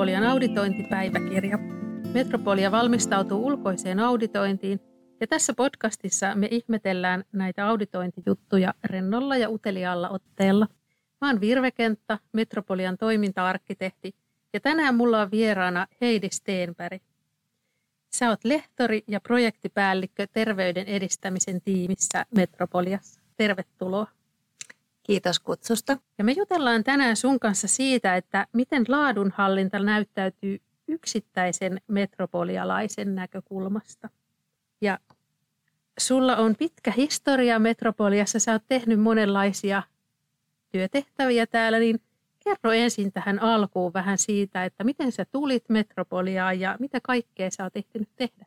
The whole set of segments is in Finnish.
Metropolian auditointipäiväkirja. Metropolia valmistautuu ulkoiseen auditointiin ja tässä podcastissa me ihmetellään näitä auditointijuttuja rennolla ja uteliaalla otteella. Mä oon Virve Kenttä, Metropolian toiminta-arkkitehti ja tänään mulla on vieraana Heidi Steenberg. Sä oot lehtori ja projektipäällikkö terveyden edistämisen tiimissä Metropoliassa. Tervetuloa. Kiitos kutsusta. Ja me jutellaan tänään sun kanssa siitä, että miten laadunhallinta näyttäytyy yksittäisen metropolialaisen näkökulmasta. Ja sulla on pitkä historia Metropoliassa, sä oot tehnyt monenlaisia työtehtäviä täällä, niin kerro ensin tähän alkuun vähän siitä, että miten sä tulit Metropoliaan ja mitä kaikkea sä oot ehtinyt tehdä.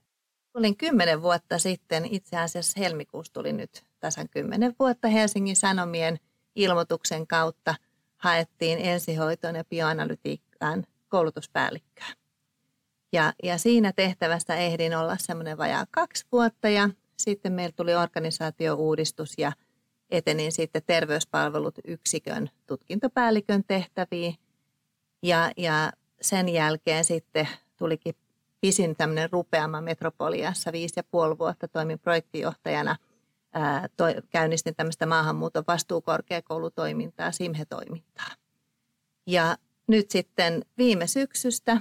Tulin kymmenen vuotta sitten, itse asiassa helmikuussa tuli nyt tasan kymmenen vuotta Helsingin Sanomien – ilmoituksen kautta haettiin ensihoitoon ja bioanalytiikkaan koulutuspäällikköä. Ja, ja siinä tehtävässä ehdin olla semmoinen vajaa kaksi vuotta ja sitten meillä tuli organisaatiouudistus ja etenin sitten terveyspalvelut yksikön tutkintopäällikön tehtäviin. Ja, ja sen jälkeen sitten tulikin pisin tämmöinen rupeama Metropoliassa viisi ja puoli vuotta toimin projektijohtajana – ää, toi, käynnistin tämmöistä maahanmuuton vastuukorkeakoulutoimintaa, SIMHE-toimintaa. Ja nyt sitten viime syksystä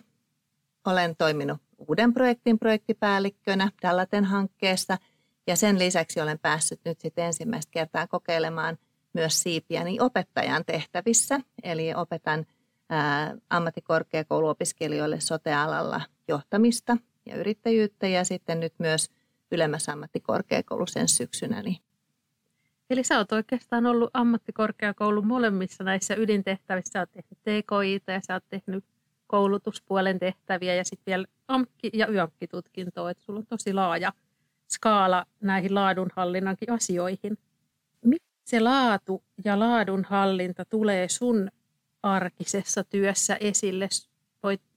olen toiminut uuden projektin projektipäällikkönä Dallaten hankkeessa ja sen lisäksi olen päässyt nyt sitten ensimmäistä kertaa kokeilemaan myös siipiäni opettajan tehtävissä. Eli opetan ää, ammattikorkeakouluopiskelijoille sotealalla johtamista ja yrittäjyyttä ja sitten nyt myös – ylemmässä ammattikorkeakoulu sen syksynä. Niin. Eli sä oot oikeastaan ollut ammattikorkeakoulun molemmissa näissä ydintehtävissä. Sä oot tehnyt TKI ja sä oot tehnyt koulutuspuolen tehtäviä ja sitten vielä AMKki- ja YAMKki-tutkintoa. Että sulla on tosi laaja skaala näihin laadunhallinnankin asioihin. Miten se laatu ja laadunhallinta tulee sun arkisessa työssä esille?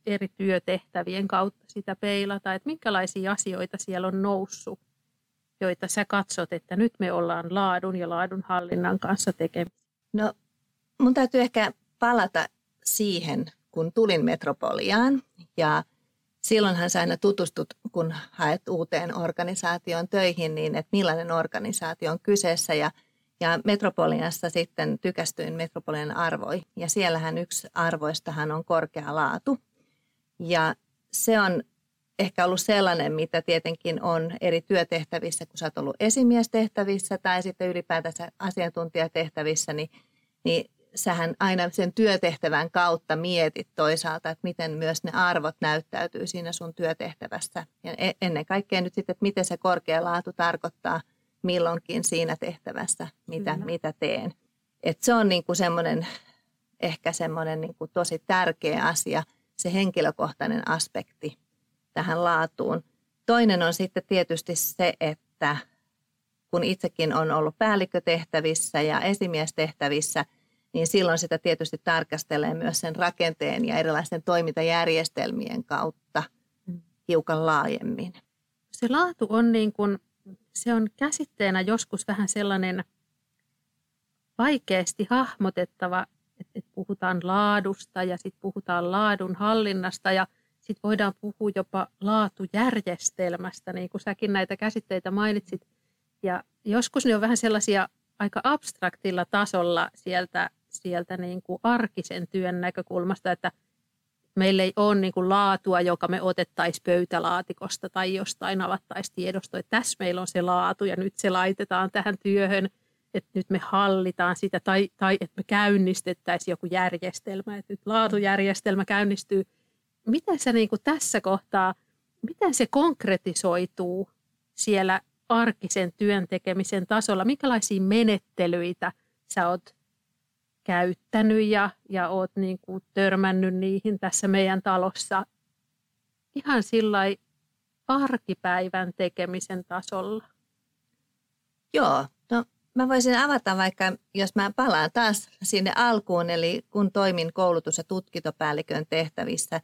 Eri työtehtävien kautta sitä peilata, että minkälaisia asioita siellä on noussut, joita sä katsot, että nyt me ollaan laadun ja laadunhallinnan kanssa tekemisissä? No mun täytyy ehkä palata siihen, kun tulin Metropoliaan ja silloinhan sä aina tutustut, kun haet uuteen organisaation töihin, niin että millainen organisaatio on kyseessä ja ja Metropoliassa sitten tykästyin Metropolian arvoihin. Ja siellähän yksi arvoistahan on korkea laatu. Ja se on ehkä ollut sellainen, mitä tietenkin on eri työtehtävissä, kun sä oot ollut esimiestehtävissä tai sitten ylipäätänsä asiantuntijatehtävissä, niin, niin sähän aina sen työtehtävän kautta mietit toisaalta, että miten myös ne arvot näyttäytyy siinä sun työtehtävässä. Ja e-, ennen kaikkea nyt sitten, että miten se korkea laatu tarkoittaa milloinkin siinä tehtävässä, mitä, mitä teen. Et se on niinku semmoinen, ehkä semmoinen niinku tosi tärkeä asia – se henkilökohtainen aspekti tähän laatuun. Toinen on sitten tietysti se, että kun itsekin on ollut päällikkötehtävissä ja esimiestehtävissä, niin silloin sitä tietysti tarkastelee myös sen rakenteen ja erilaisten toimintajärjestelmien kautta hiukan laajemmin. Se laatu on niin kuin, se on käsitteenä joskus vähän sellainen vaikeasti hahmotettava että et puhutaan laadusta ja sitten puhutaan laadun hallinnasta ja sitten voidaan puhua jopa laatujärjestelmästä, niin kuin säkin näitä käsitteitä mainitsit. Ja joskus ne on vähän sellaisia aika abstraktilla tasolla sieltä, sieltä niin kuin arkisen työn näkökulmasta, että meillä ei ole niin kuin laatua, joka me otettaisiin pöytälaatikosta tai jostain avattaisiin tiedosto, että tässä meillä on se laatu ja nyt se laitetaan tähän työhön – että nyt me hallitaan sitä tai, tai että me käynnistettäisiin joku järjestelmä, että nyt laatujärjestelmä käynnistyy. Miten se niin kuin tässä kohtaa, miten se konkretisoituu siellä arkisen työn tekemisen tasolla? Minkälaisia menettelyitä sä oot käyttänyt ja, ja oot niin kuin törmännyt niihin tässä meidän talossa ihan sillä arkipäivän tekemisen tasolla? Joo, Mä voisin avata vaikka, jos mä palaan taas sinne alkuun, eli kun toimin koulutus- ja tutkintopäällikön tehtävissä,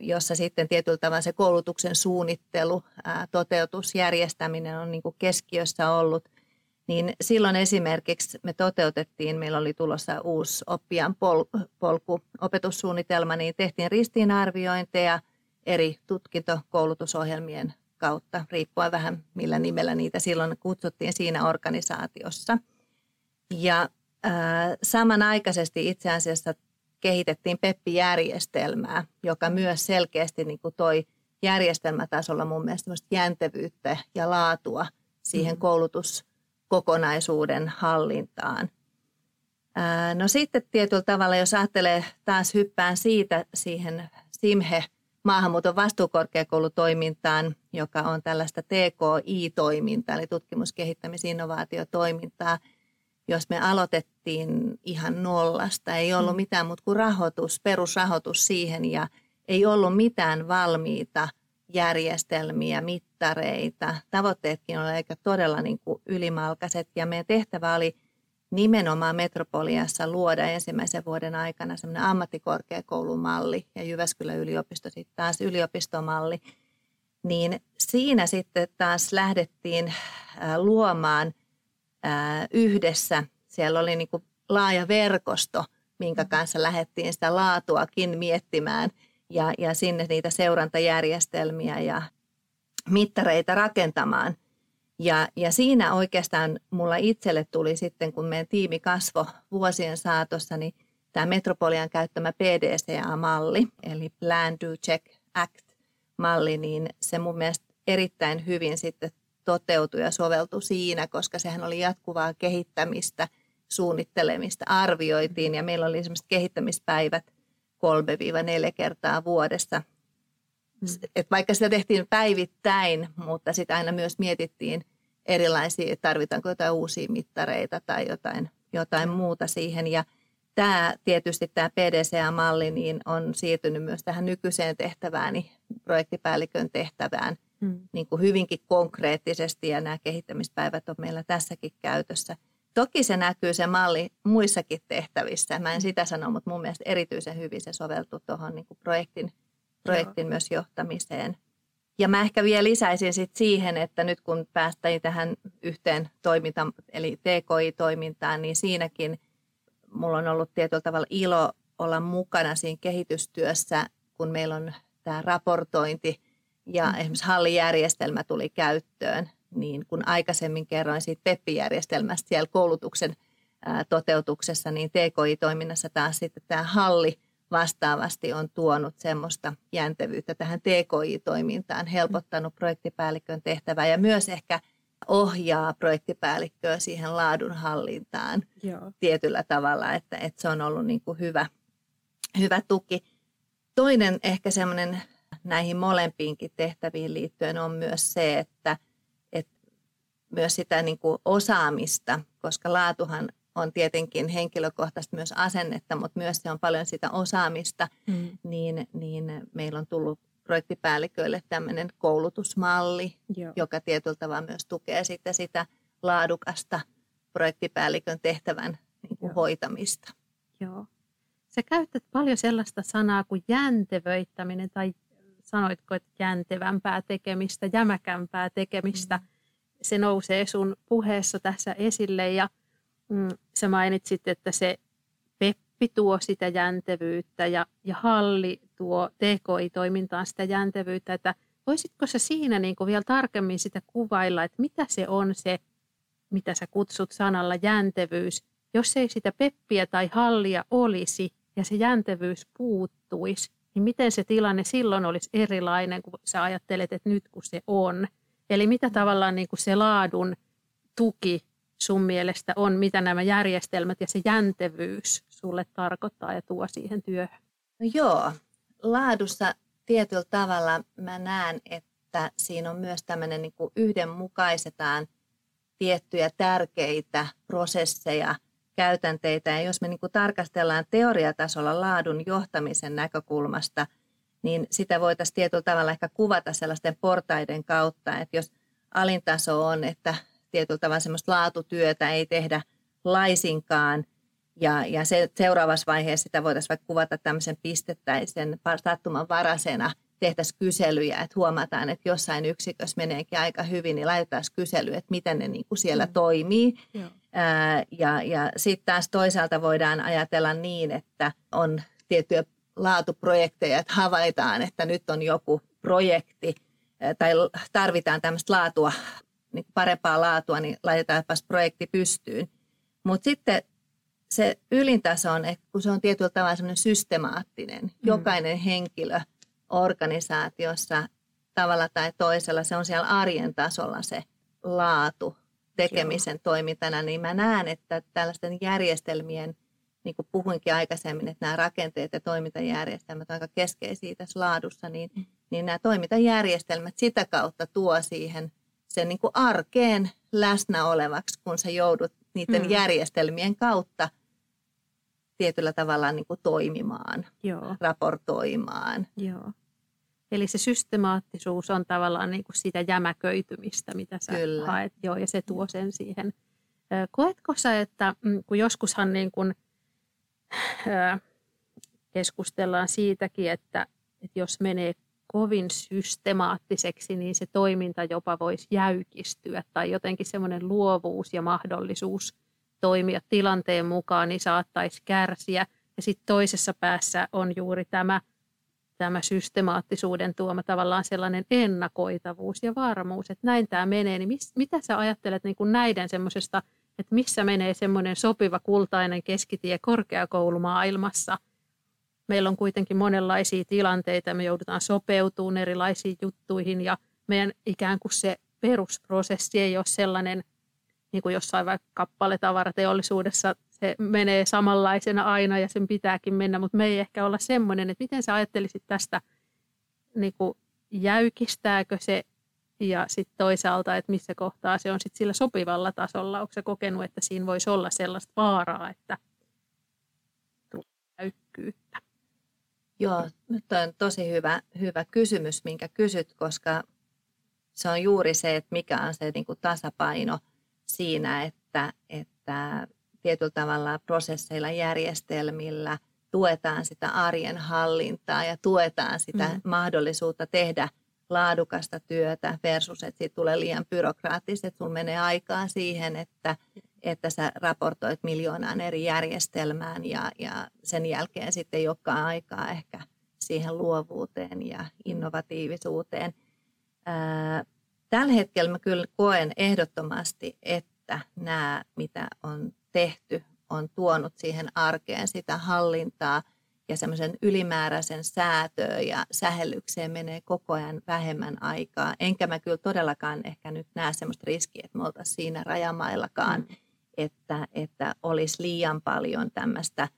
jossa sitten tietyllä tavalla se koulutuksen suunnittelu, toteutus, järjestäminen on niin keskiössä ollut, Niin silloin esimerkiksi me toteutettiin, meillä oli tulossa uusi oppijan pol, polku, opetussuunnitelma, niin tehtiin ristiinarviointeja eri tutkintokoulutusohjelmien kautta, riippuen vähän millä nimellä niitä silloin kutsuttiin siinä organisaatiossa. Ja äh, samanaikaisesti itse asiassa kehitettiin PEPPI-järjestelmää, joka myös selkeästi niin kuin toi järjestelmätasolla mun mielestä jäntevyyttä ja laatua siihen mm. koulutuskokonaisuuden hallintaan. No sitten tietyllä tavalla, jos ajattelee taas hyppään siitä siihen SIMHE maahanmuuton vastuukorkeakoulutoimintaan, joka on tällaista TKI-toimintaa, eli tutkimus-, kehittämis-, innovaatiotoimintaa, jos me aloitettiin ihan nollasta, ei ollut mm. mitään muuta kuin rahoitus, perusrahoitus siihen ja ei ollut mitään valmiita järjestelmiä, mittareita. Tavoitteetkin olivat aika todella niin kuin ylimalkaiset ja meidän tehtävä oli nimenomaan Metropoliassa luoda ensimmäisen vuoden aikana semmoinen ammattikorkeakoulumalli ja Jyväskylän yliopisto sitten taas yliopistomalli. Niin siinä sitten taas lähdettiin luomaan yhdessä. Siellä oli niin kuin laaja verkosto, minkä mm. kanssa lähdettiin sitä laatuakin miettimään ja, ja sinne niitä seurantajärjestelmiä ja mittareita rakentamaan. Ja, ja siinä oikeastaan mulla itselle tuli sitten, kun meidän tiimi kasvoi vuosien saatossa, niin tämä Metropolian käyttämä PDCA-malli, eli Plan, Do, Check, Act-malli, niin se mun mielestä erittäin hyvin sitten toteutui ja soveltui siinä, koska sehän oli jatkuvaa kehittämistä, suunnittelemista, arvioitiin ja meillä oli esimerkiksi kehittämispäivät 3-4 kertaa vuodessa. Mm. Et vaikka sitä tehtiin päivittäin, mutta sitä aina myös mietittiin erilaisia, että tarvitaanko jotain uusia mittareita tai jotain, jotain muuta siihen. Ja tämä tietysti tämä PDCA-malli niin on siirtynyt myös tähän nykyiseen tehtävään, niin projektipäällikön tehtävään – hmm. niin kuin hyvinkin konkreettisesti ja nämä kehittämispäivät on meillä tässäkin käytössä. Toki se näkyy se malli muissakin tehtävissä. Mä en hmm. sitä sano, mutta mun mielestä erityisen hyvin se soveltuu tuohon niin projektin, projektin myös johtamiseen. Ja mä ehkä vielä lisäisin sit siihen, että nyt kun päästäin tähän yhteen toimintaan, eli TKI-toimintaan, niin siinäkin mulla on ollut tietyllä tavalla ilo olla mukana siinä kehitystyössä, kun meillä on tämä raportointi ja mm. esimerkiksi hallijärjestelmä tuli käyttöön, niin kun aikaisemmin kerroin siitä PEPPI-järjestelmästä siellä koulutuksen toteutuksessa, niin TKI-toiminnassa taas sitten tämä halli vastaavasti on tuonut semmoista jäntevyyttä tähän TKI-toimintaan, helpottanut projektipäällikön tehtävää ja myös ehkä ohjaa projektipäällikköä siihen laadunhallintaan Joo. tietyllä tavalla, että, että se on ollut niin kuin hyvä, hyvä tuki. Toinen ehkä semmoinen näihin molempiinkin tehtäviin liittyen on myös se, että, että myös sitä niin kuin osaamista, koska laatuhan on tietenkin henkilökohtaisesti myös asennetta, mutta myös se on paljon sitä osaamista, mm. niin, niin meillä on tullut projektipäälliköille tämmöinen koulutusmalli, Joo. joka tietyllä tavalla myös tukee sitten sitä laadukasta projektipäällikön tehtävän niin kuin hoitamista. Joo. Sä käytät paljon sellaista sanaa kuin jäntevöittäminen tai sanoitko, että jäntevämpää tekemistä, jämäkämpää tekemistä. Mm. Se nousee sun puheessa tässä esille ja mm, sä mainitsit, että se Peppi tuo sitä jäntevyyttä ja, ja Halli tuo TKI-toimintaan sitä jäntevyyttä, että voisitko sä siinä niin kuin vielä tarkemmin sitä kuvailla, että mitä se on se, mitä sä kutsut sanalla jäntevyys, jos ei sitä Peppiä tai Hallia olisi ja se jäntevyys puuttuisi, niin miten se tilanne silloin olisi erilainen, kun sä ajattelet, että nyt kun se on. Eli mitä tavallaan niin kuin se laadun tuki sun mielestä on, mitä nämä järjestelmät ja se jäntevyys sulle tarkoittaa ja tuo siihen työhön? No joo, laadussa tietyllä tavalla mä näen, että siinä on myös tämmöinen niin kuin yhdenmukaisetaan tiettyjä tärkeitä prosesseja – käytänteitä. Ja jos me niin kuin tarkastellaan teoriatasolla laadun johtamisen näkökulmasta, niin sitä voitaisiin tietyllä tavalla ehkä kuvata sellaisten portaiden kautta, että jos alintaso on, että tietyllä tavalla sellaista laatutyötä ei tehdä laisinkaan, ja, ja se, seuraavassa vaiheessa sitä voitaisiin vaikka kuvata tämmöisen pistettäisen sattumanvaraisena tehtäisiin kyselyjä, että huomataan, että jossain yksikössä meneekin aika hyvin, niin laitetaan kysely, että miten ne niin kuin siellä mm. toimii. Joo. Ää, ja ja sitten taas toisaalta voidaan ajatella niin, että on tiettyjä laatuprojekteja, että havaitaan, että nyt on joku projekti tai tarvitaan tämmöistä laatua, niin parempaa laatua, niin laitetaanpas projekti pystyyn. Mutta sitten se ylintaso on, että kun se on tietyllä tavalla semmoinen systemaattinen, mm. jokainen henkilö organisaatiossa tavalla tai toisella, se on siellä arjen tasolla se laatu tekemisen Joo. toimintana, niin mä näen, että tällaisten järjestelmien, niin kuin puhuinkin aikaisemmin, että nämä rakenteet ja toimintajärjestelmät ovat aika keskeisiä tässä laadussa, niin, mm. niin nämä toimintajärjestelmät sitä kautta tuo siihen sen niin kuin arkeen läsnä olevaksi, kun sä joudut niiden mm. järjestelmien kautta tietyllä tavalla niin kuin toimimaan, Joo. raportoimaan. Joo. Eli se systemaattisuus on tavallaan niin kuin sitä jämäköitymistä, mitä sä Kyllä. haet. Joo, ja se tuo sen siihen. Koetko sä, että mm, kun joskushan niin kuin, keskustellaan siitäkin, että, että jos menee kovin systemaattiseksi, niin se toiminta jopa voisi jäykistyä tai jotenkin semmoinen luovuus ja mahdollisuus toimia tilanteen mukaan, niin saattaisi kärsiä. Ja sitten toisessa päässä on juuri tämä, tämä systemaattisuuden tuoma tavallaan sellainen ennakoitavuus ja varmuus, että näin tämä menee. Niin mis, mitä sä ajattelet niin kuin näiden semmoisesta, että missä menee semmoinen sopiva kultainen keskitie korkeakoulumaailmassa – meillä on kuitenkin monenlaisia tilanteita, me joudutaan sopeutumaan erilaisiin juttuihin ja meidän ikään kuin se perusprosessi ei ole sellainen, niin kuin jossain vaikka kappaletavarateollisuudessa se menee samanlaisena aina ja sen pitääkin mennä, mutta me ei ehkä olla semmoinen, että miten sä ajattelisit tästä, niin kuin jäykistääkö se ja sitten toisaalta, että missä kohtaa se on sitten sillä sopivalla tasolla. Onko se kokenut, että siinä voisi olla sellaista vaaraa, että tulee jäykkyyttä? Joo, nyt on tosi hyvä, hyvä kysymys, minkä kysyt, koska se on juuri se, että mikä on se niin kuin tasapaino siinä, että, että tietyllä tavalla prosesseilla, järjestelmillä tuetaan sitä arjen hallintaa ja tuetaan sitä mm. mahdollisuutta tehdä laadukasta työtä versus, että siitä tulee liian byrokraattista, että sun menee aikaa siihen, että että sä raportoit miljoonaan eri järjestelmään ja, ja sen jälkeen sitten joka aikaa ehkä siihen luovuuteen ja innovatiivisuuteen. Ää, tällä hetkellä mä kyllä koen ehdottomasti, että nämä, mitä on tehty, on tuonut siihen arkeen sitä hallintaa ja semmoisen ylimääräisen säätöön ja sähellykseen menee koko ajan vähemmän aikaa. Enkä mä kyllä todellakaan ehkä nyt näe semmoista riskiä, että me oltaisiin siinä rajamaillakaan. Mm että, että olisi liian paljon tämmöistä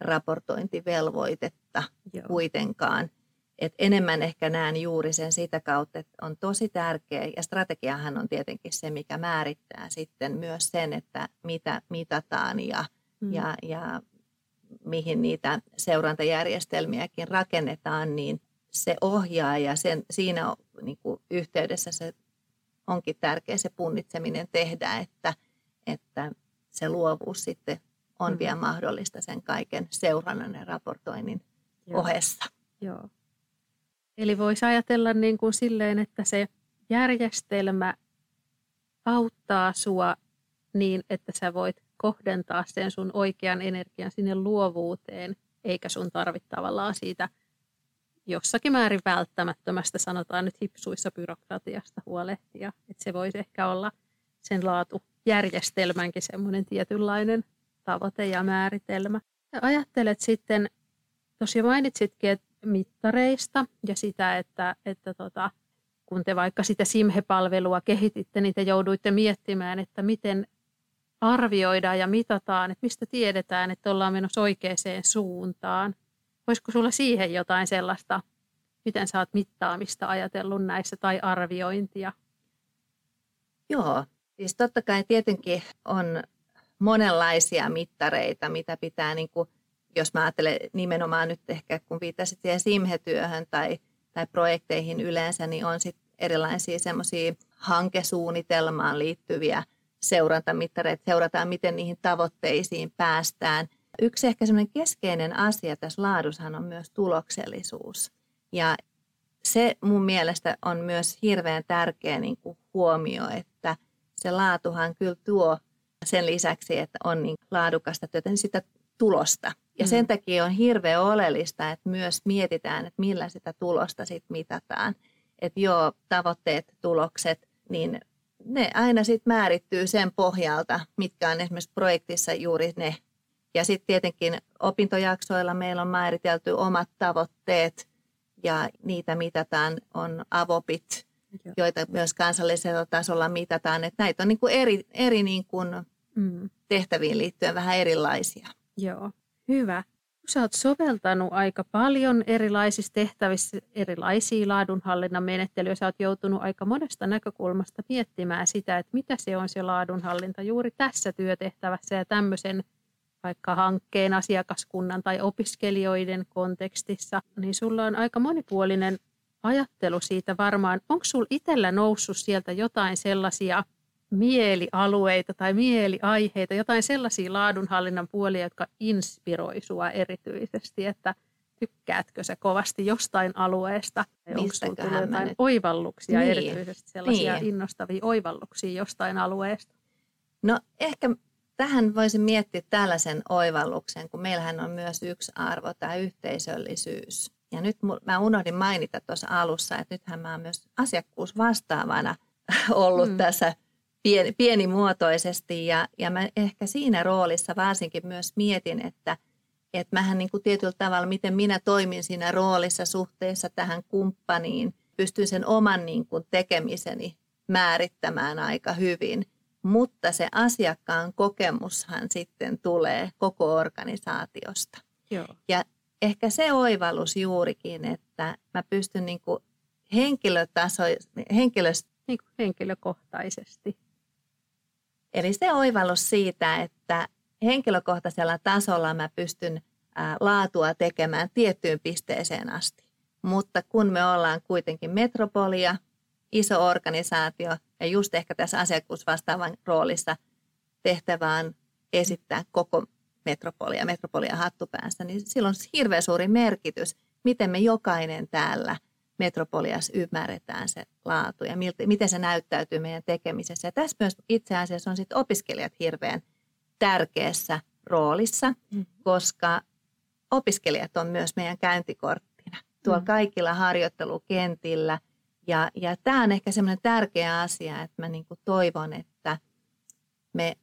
raportointivelvoitetta Joo. kuitenkaan. Et enemmän ehkä näen juuri sen sitä kautta, että on tosi tärkeä, ja strategiahan on tietenkin se, mikä määrittää sitten myös sen, että mitä mitataan ja, mm. ja, ja mihin niitä seurantajärjestelmiäkin rakennetaan, niin se ohjaa ja sen, siinä niin kuin yhteydessä se onkin tärkeä se punnitseminen tehdä, että, että se luovuus sitten on mm. vielä mahdollista sen kaiken seurannan ja raportoinnin Joo. ohessa. Joo. Eli voisi ajatella niin kuin silleen, että se järjestelmä auttaa sua niin, että sä voit kohdentaa sen sun oikean energian sinne luovuuteen, eikä sun tarvitse tavallaan siitä jossakin määrin välttämättömästä, sanotaan nyt hipsuissa byrokratiasta huolehtia. Että se voisi ehkä olla sen laatu järjestelmänkin semmoinen tietynlainen tavoite ja määritelmä. Ja ajattelet sitten, tosiaan mainitsitkin että mittareista ja sitä, että, että tota, kun te vaikka sitä SIMHE-palvelua kehititte, niin te jouduitte miettimään, että miten arvioidaan ja mitataan, että mistä tiedetään, että ollaan menossa oikeaan suuntaan. Voisiko sulla siihen jotain sellaista, miten sä oot mittaamista ajatellut näissä tai arviointia? Joo, Siis totta kai tietenkin on monenlaisia mittareita, mitä pitää, niin kuin, jos mä ajattelen nimenomaan nyt ehkä, kun viittasit siihen SIMHE-työhön tai, tai projekteihin yleensä, niin on sitten erilaisia semmoisia hankesuunnitelmaan liittyviä seurantamittareita, seurataan miten niihin tavoitteisiin päästään. Yksi ehkä semmoinen keskeinen asia tässä laadussahan on myös tuloksellisuus. Ja se mun mielestä on myös hirveän tärkeä niin kuin huomio, että se laatuhan kyllä tuo sen lisäksi, että on niin laadukasta työtä, niin sitä tulosta. Ja mm. sen takia on hirveän oleellista, että myös mietitään, että millä sitä tulosta sitten mitataan. Että joo, tavoitteet, tulokset, niin ne aina sitten määrittyy sen pohjalta, mitkä on esimerkiksi projektissa juuri ne. Ja sitten tietenkin opintojaksoilla meillä on määritelty omat tavoitteet ja niitä mitataan, on avopit. Joita myös kansallisella tasolla mitataan. Että näitä on niin kuin eri, eri niin kuin mm. tehtäviin liittyen vähän erilaisia. Joo, hyvä. Sä oot soveltanut aika paljon erilaisissa tehtävissä erilaisia laadunhallinnan menettelyjä. Sä oot joutunut aika monesta näkökulmasta miettimään sitä, että mitä se on se laadunhallinta juuri tässä työtehtävässä ja tämmöisen vaikka hankkeen, asiakaskunnan tai opiskelijoiden kontekstissa, niin sulla on aika monipuolinen ajattelu siitä varmaan. Onko sulla itsellä noussut sieltä jotain sellaisia – mielialueita tai mieliaiheita, jotain sellaisia laadunhallinnan puolia, jotka inspiroi sinua erityisesti, että tykkäätkö se kovasti jostain alueesta? Onko sinulla jotain nyt? oivalluksia niin. erityisesti, sellaisia niin. innostavia oivalluksia jostain alueesta? No ehkä tähän voisin miettiä tällaisen oivalluksen, kun meillähän on myös yksi arvo, tämä yhteisöllisyys. Ja nyt mä unohdin mainita tuossa alussa, että nythän mä oon myös asiakkuusvastaavana ollut mm. tässä pieni, pienimuotoisesti ja, ja mä ehkä siinä roolissa varsinkin myös mietin, että että mähän niin kuin tietyllä tavalla, miten minä toimin siinä roolissa suhteessa tähän kumppaniin, pystyn sen oman niin kuin tekemiseni määrittämään aika hyvin. Mutta se asiakkaan kokemushan sitten tulee koko organisaatiosta. Joo. Ja ehkä se oivallus juurikin, että mä pystyn niin kuin henkilötaso, henkilöst... niin kuin henkilökohtaisesti Eli se oivallus siitä, että henkilökohtaisella tasolla mä pystyn laatua tekemään tiettyyn pisteeseen asti. Mutta kun me ollaan kuitenkin metropolia, iso organisaatio ja just ehkä tässä asiakkuusvastaavan roolissa tehtävään esittää koko metropolia, metropolia hattupäässä, niin silloin on hirveän suuri merkitys, miten me jokainen täällä – metropoliassa ymmärretään se laatu ja miltä, miten se näyttäytyy meidän tekemisessä. Ja tässä myös itse asiassa on sit opiskelijat hirveän tärkeässä roolissa, mm. koska opiskelijat on myös meidän käyntikorttina tuolla mm. kaikilla harjoittelukentillä. Ja, ja tämä on ehkä semmoinen tärkeä asia, että mä niin toivon, että me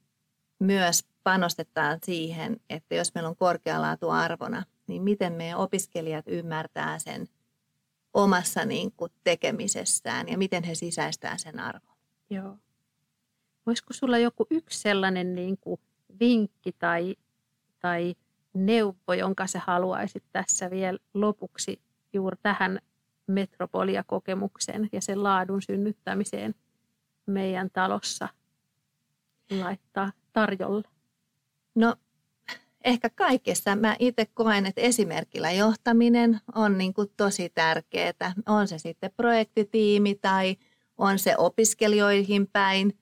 myös panostetaan siihen, että jos meillä on korkealaatu arvona, niin miten meidän opiskelijat ymmärtää sen omassa niin kuin, tekemisessään ja miten he sisäistää sen arvon. Joo. Voisiko sulla joku yksi sellainen niin kuin, vinkki tai, tai neuvo, jonka sä haluaisit tässä vielä lopuksi juuri tähän metropolia-kokemukseen ja sen laadun synnyttämiseen meidän talossa laittaa tarjolle? No ehkä kaikessa mä itse koen, että esimerkillä johtaminen on niin kuin tosi tärkeää. On se sitten projektitiimi tai on se opiskelijoihin päin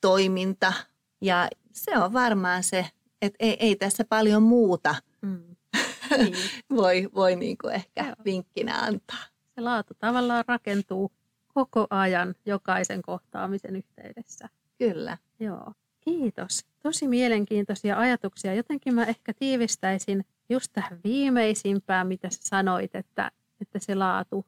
toiminta. Ja se on varmaan se, että ei, ei tässä paljon muuta mm. niin. voi, voi niin kuin ehkä Joo. vinkkinä antaa. Se laatu tavallaan rakentuu koko ajan jokaisen kohtaamisen yhteydessä. Kyllä. Joo. Kiitos. Tosi mielenkiintoisia ajatuksia. Jotenkin mä ehkä tiivistäisin just tähän viimeisimpään, mitä sä sanoit, että, että se laatu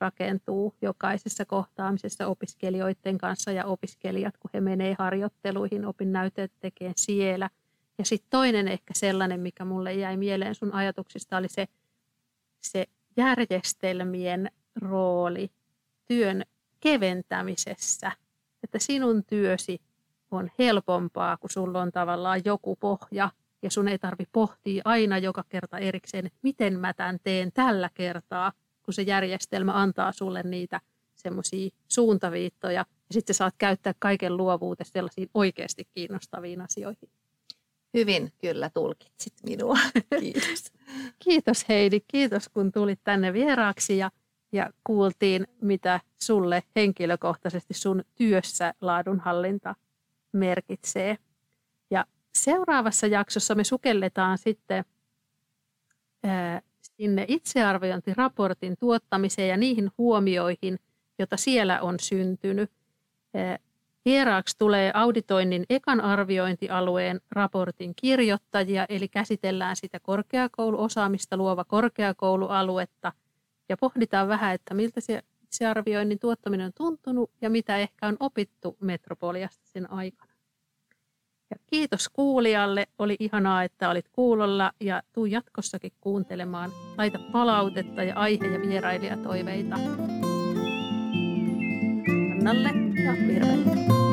rakentuu jokaisessa kohtaamisessa opiskelijoiden kanssa ja opiskelijat, kun he menee harjoitteluihin, opinnäyteet tekee siellä. Ja sitten toinen ehkä sellainen, mikä mulle jäi mieleen sun ajatuksista, oli se, se järjestelmien rooli työn keventämisessä. Että sinun työsi on helpompaa, kun sulla on tavallaan joku pohja ja sun ei tarvi pohtia aina joka kerta erikseen, että miten mä tämän teen tällä kertaa, kun se järjestelmä antaa sulle niitä semmoisia suuntaviittoja ja sitten saat käyttää kaiken luovuutesi sellaisiin oikeasti kiinnostaviin asioihin. Hyvin kyllä tulkitsit minua. Kiitos. Kiitos Heidi, kiitos kun tulit tänne vieraaksi ja, ja kuultiin, mitä sulle henkilökohtaisesti sun työssä laadunhallinta merkitsee. Ja seuraavassa jaksossa me sukelletaan sitten sinne itsearviointiraportin tuottamiseen ja niihin huomioihin, joita siellä on syntynyt. Vieraaksi tulee auditoinnin ekan arviointialueen raportin kirjoittajia, eli käsitellään sitä korkeakouluosaamista luova korkeakoulualuetta ja pohditaan vähän, että miltä se, se arvioinnin tuottaminen on tuntunut ja mitä ehkä on opittu Metropoliasta sen aikana. Ja kiitos kuulijalle, oli ihanaa, että olit kuulolla ja tuu jatkossakin kuuntelemaan. Laita palautetta ja aihe- ja vierailijatoiveita. Annalle ja Virvelle.